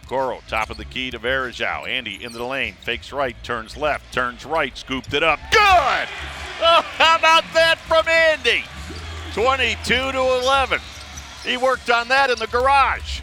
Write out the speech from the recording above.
Okoro, top of the key to Varejao. Andy into the lane, fakes right, turns left, turns right, scooped it up. Good! Oh, how about that from Andy? 22 to 11. He worked on that in the garage.